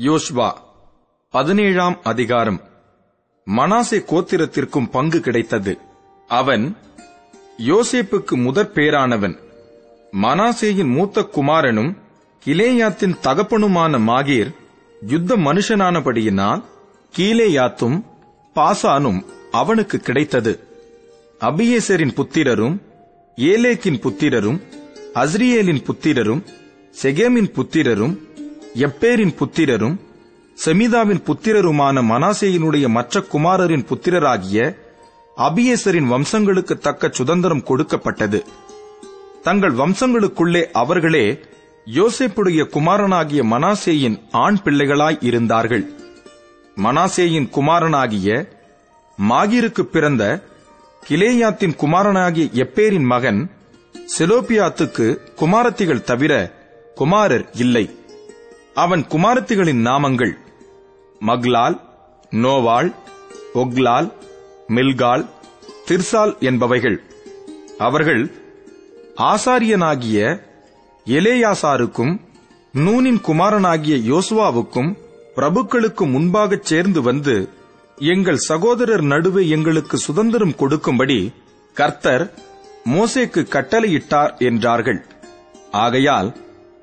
யோஷ்வா பதினேழாம் அதிகாரம். மனாசே கோத்திரத்திற்கும் பங்கு கிடைத்தது. அவன் யோசேப்புக்கு முதற் பேரானவன். மனாசேயின் மூத்த குமாரனும் கிலேயாத்தின் தகப்பனுமான மாகீர் யுத்த மனுஷனானபடியினால் கீலேயாத்தும் பாசானும் அவனுக்கு கிடைத்தது. அபியேசரின் புத்திரரும் ஏலேக்கின் புத்திரரும் அஸ்ரியேலின் புத்திரரும் செகேமின் புத்திரரும் எப்பேரின் புத்திரரும் செமிதாவின் புத்திரருமான மனாசேயினுடைய மற்ற குமாரரின் புத்திரராகிய அபியேசரின் வம்சங்களுக்கு தக்க சுதந்திரம் கொடுக்கப்பட்டது. தங்கள் வம்சங்களுக்குள்ளே அவர்களே யோசேப்புடைய குமாரனாகிய மனாசேயின் ஆண் பிள்ளைகளாய் இருந்தார்கள். மனாசேயின் குமாரனாகிய மாகிருக்கு பிறந்த கிலேயாத்தின் குமாரனாகிய எப்பேரின் மகன் செலோபியாத்துக்கு குமாரத்திகள் தவிர குமாரர் இல்லை. அவன் குமாரத்திகளின் நாமங்கள். மக்லால் நோவாள் ஒக்லால் மில்கால் திர்சால் என்பவைகள். அவர்கள் ஆசாரியனாகிய எலேயாசாருக்கும் நூனின் குமாரனாகிய யோசுவாவுக்கும் பிரபுக்களுக்கு முன்பாகச் சேர்ந்து வந்து எங்கள் சகோதரர் நடுவே எங்களுக்கு சுதந்திரம் கொடுக்கும்படி கர்த்தர் மோசேக்கு கட்டளையிட்டார் என்றார்கள். ஆகையால்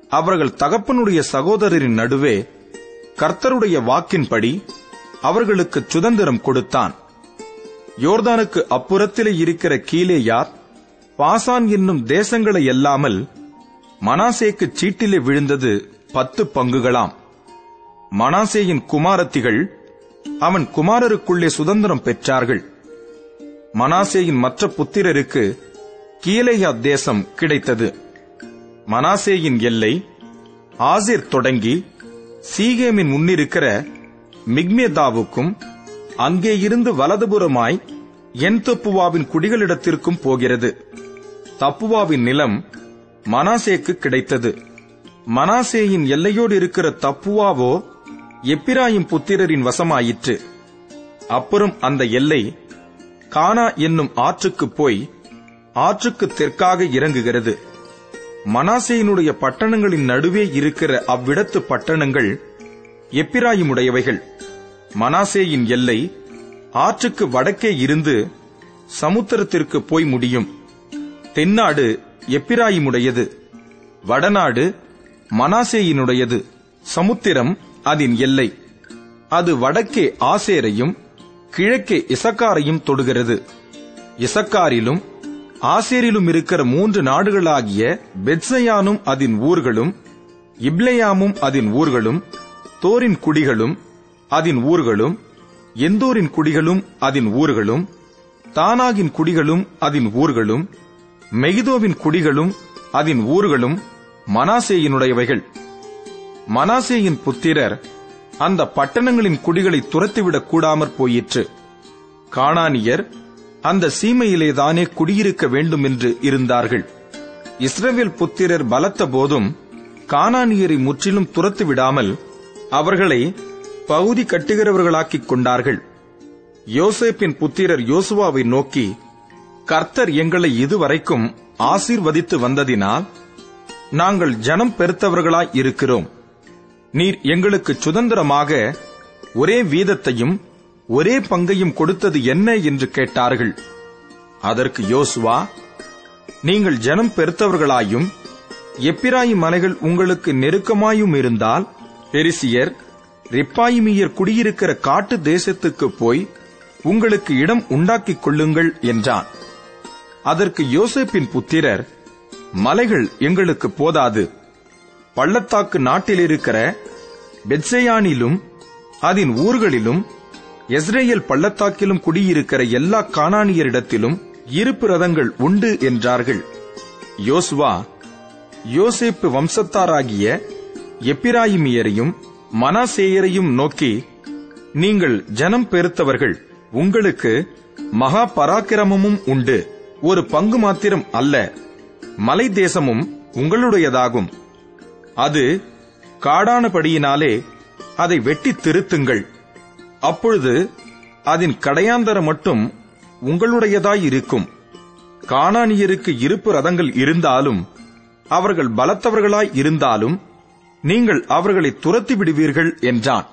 அவர்கள் தகப்பனுடைய சகோதரரின் நடுவே கர்த்தருடைய வாக்கின்படி அவர்களுக்கு சுதந்திரம் கொடுத்தான். யோர்தானுக்கு அப்புறத்திலே இருக்கிற கீழேயார் பாசான் என்னும் தேசங்களை அல்லாமல் மனாசேக்கு சீட்டிலே விழுந்தது பத்து பங்குகளாம். மனாசேயின் குமாரத்திகள் அவன் குமாரருக்குள்ளே சுதந்திரம் பெற்றார்கள். மனாசேயின் மற்ற புத்திரருக்கு கீலேயா தேசம் கிடைத்தது. மனாசேயின் எல்லை ஆசிர் தொடங்கி சீகேமின் முன்னிருக்கிற மிக்மேதாவுக்கும் அங்கே இருந்து வலதுபுறமாய் என் தப்புவாவின் குடிகளிடத்திற்கும் போகிறது. தப்புவாவின் நிலம் மனாசேக்கு கிடைத்தது. மனாசேயின் எல்லையோடு இருக்கிற தப்புவாவோ எப்பிராயும் புத்திரரின் வசமாயிற்று. அப்புறம் அந்த எல்லை கானா என்னும் ஆற்றுக்குப் போய் ஆற்றுக்கு தெற்காக இறங்குகிறது. மனாசேயினுடைய பட்டணங்களின் நடுவே இருக்கிற அவ்விடத்து பட்டணங்கள் எப்பிராயிமுடையவைகள். மனாசேயின் எல்லை ஆற்றுக்கு வடக்கே இருந்து சமுத்திரத்திற்கு போய் முடியும். தென்னாடு எப்பிராயிமுடையது. வடநாடு மனாசேயினுடையது. சமுத்திரம் அதன் எல்லை. அது வடக்கே ஆசேரையும் கிழக்கே இசக்காரையும் தொடுகிறது. இசக்காரிலும் ஆசேரிலும் இருக்கிற மூன்று நாடுகளாகிய பெத்சயானும் அதன் ஊர்களும் இப்லேயாமும் அதன் ஊர்களும் தோரின் குடிகளும் அதன் ஊர்களும் எந்தோரின் குடிகளும் அதன் ஊர்களும் தானாகின் குடிகளும் அதன் ஊர்களும் மெகிதோவின் குடிகளும் அதன் ஊர்களும் மனாசேயினுடையவைகள். மனாசேயின் புத்திரர் அந்த பட்டணங்களின் குடிகளை துரத்திவிடக் கூடாமற் போயிற்று. காணானியர் அந்த சீமையிலேதானே குடியிருக்க வேண்டும் என்று இருந்தார்கள். இஸ்ரவேல் புத்திரர் பலத்த போதும் கானானியரை முற்றிலும் துரத்து விடாமல் அவர்களை பகுதி கட்டுகிறவர்களாக்கிக் கொண்டார்கள். யோசேப்பின் புத்திரர் யோசுவாவை நோக்கி கர்த்தர் எங்களை இதுவரைக்கும் ஆசீர்வதித்து வந்ததினால் நாங்கள் ஜனம் பெருத்தவர்களாய் இருக்கிறோம். நீர் எங்களுக்கு சுதந்திரமாக ஒரே வீதத்தையும் ஒரே பங்கையும் கொடுத்தது என்ன என்று கேட்டார்கள். அதற்கு யோசுவா நீங்கள் ஜனம் பெருத்தவர்களாயும் எப்பிராயிம் மலைகள் உங்களுக்கு நெருக்கமாயும் இருந்தால் பெரிசியர் ரிப்பாயிமியர் குடியிருக்கிற காட்டு தேசத்துக்கு போய் உங்களுக்கு இடம் உண்டாக்கிக் கொள்ளுங்கள் என்றான். அதற்கு யோசேப்பின் புத்திரர் மலைகள் எங்களுக்கு போதாது. பள்ளத்தாக்கு நாட்டில் இருக்கிற பெட்சேயானிலும் அதன் ஊர்களிலும் எஸ்ரேல் பள்ளத்தாக்கிலும் குடியிருக்கிற எல்லா கானானியரிடத்திலும் இருப்பு ரதங்கள் உண்டு என்றார்கள். யோசுவா யோசேப்பு வம்சத்தாராகிய எப்பிராயிமியரையும் மனாசேயரையும் நோக்கி நீங்கள் ஜனம் பெருத்தவர்கள் உங்களுக்கு மகா பராக்கிரமமும் உண்டு. ஒரு பங்கு மாத்திரம் அல்ல. மலை தேசமும் உங்களுடையதாகும். அது காடானபடியினாலே அதை வெட்டி திருத்துங்கள். அப்பொழுது அதன் கடையாந்தரம் மட்டும் உங்களுடையதாயிருக்கும். காணானியருக்கு இருப்பு ரதங்கள் இருந்தாலும் அவர்கள் பலத்தவர்களாய் இருந்தாலும் நீங்கள் அவர்களை துரத்தி விடுவீர்கள் என்றான்.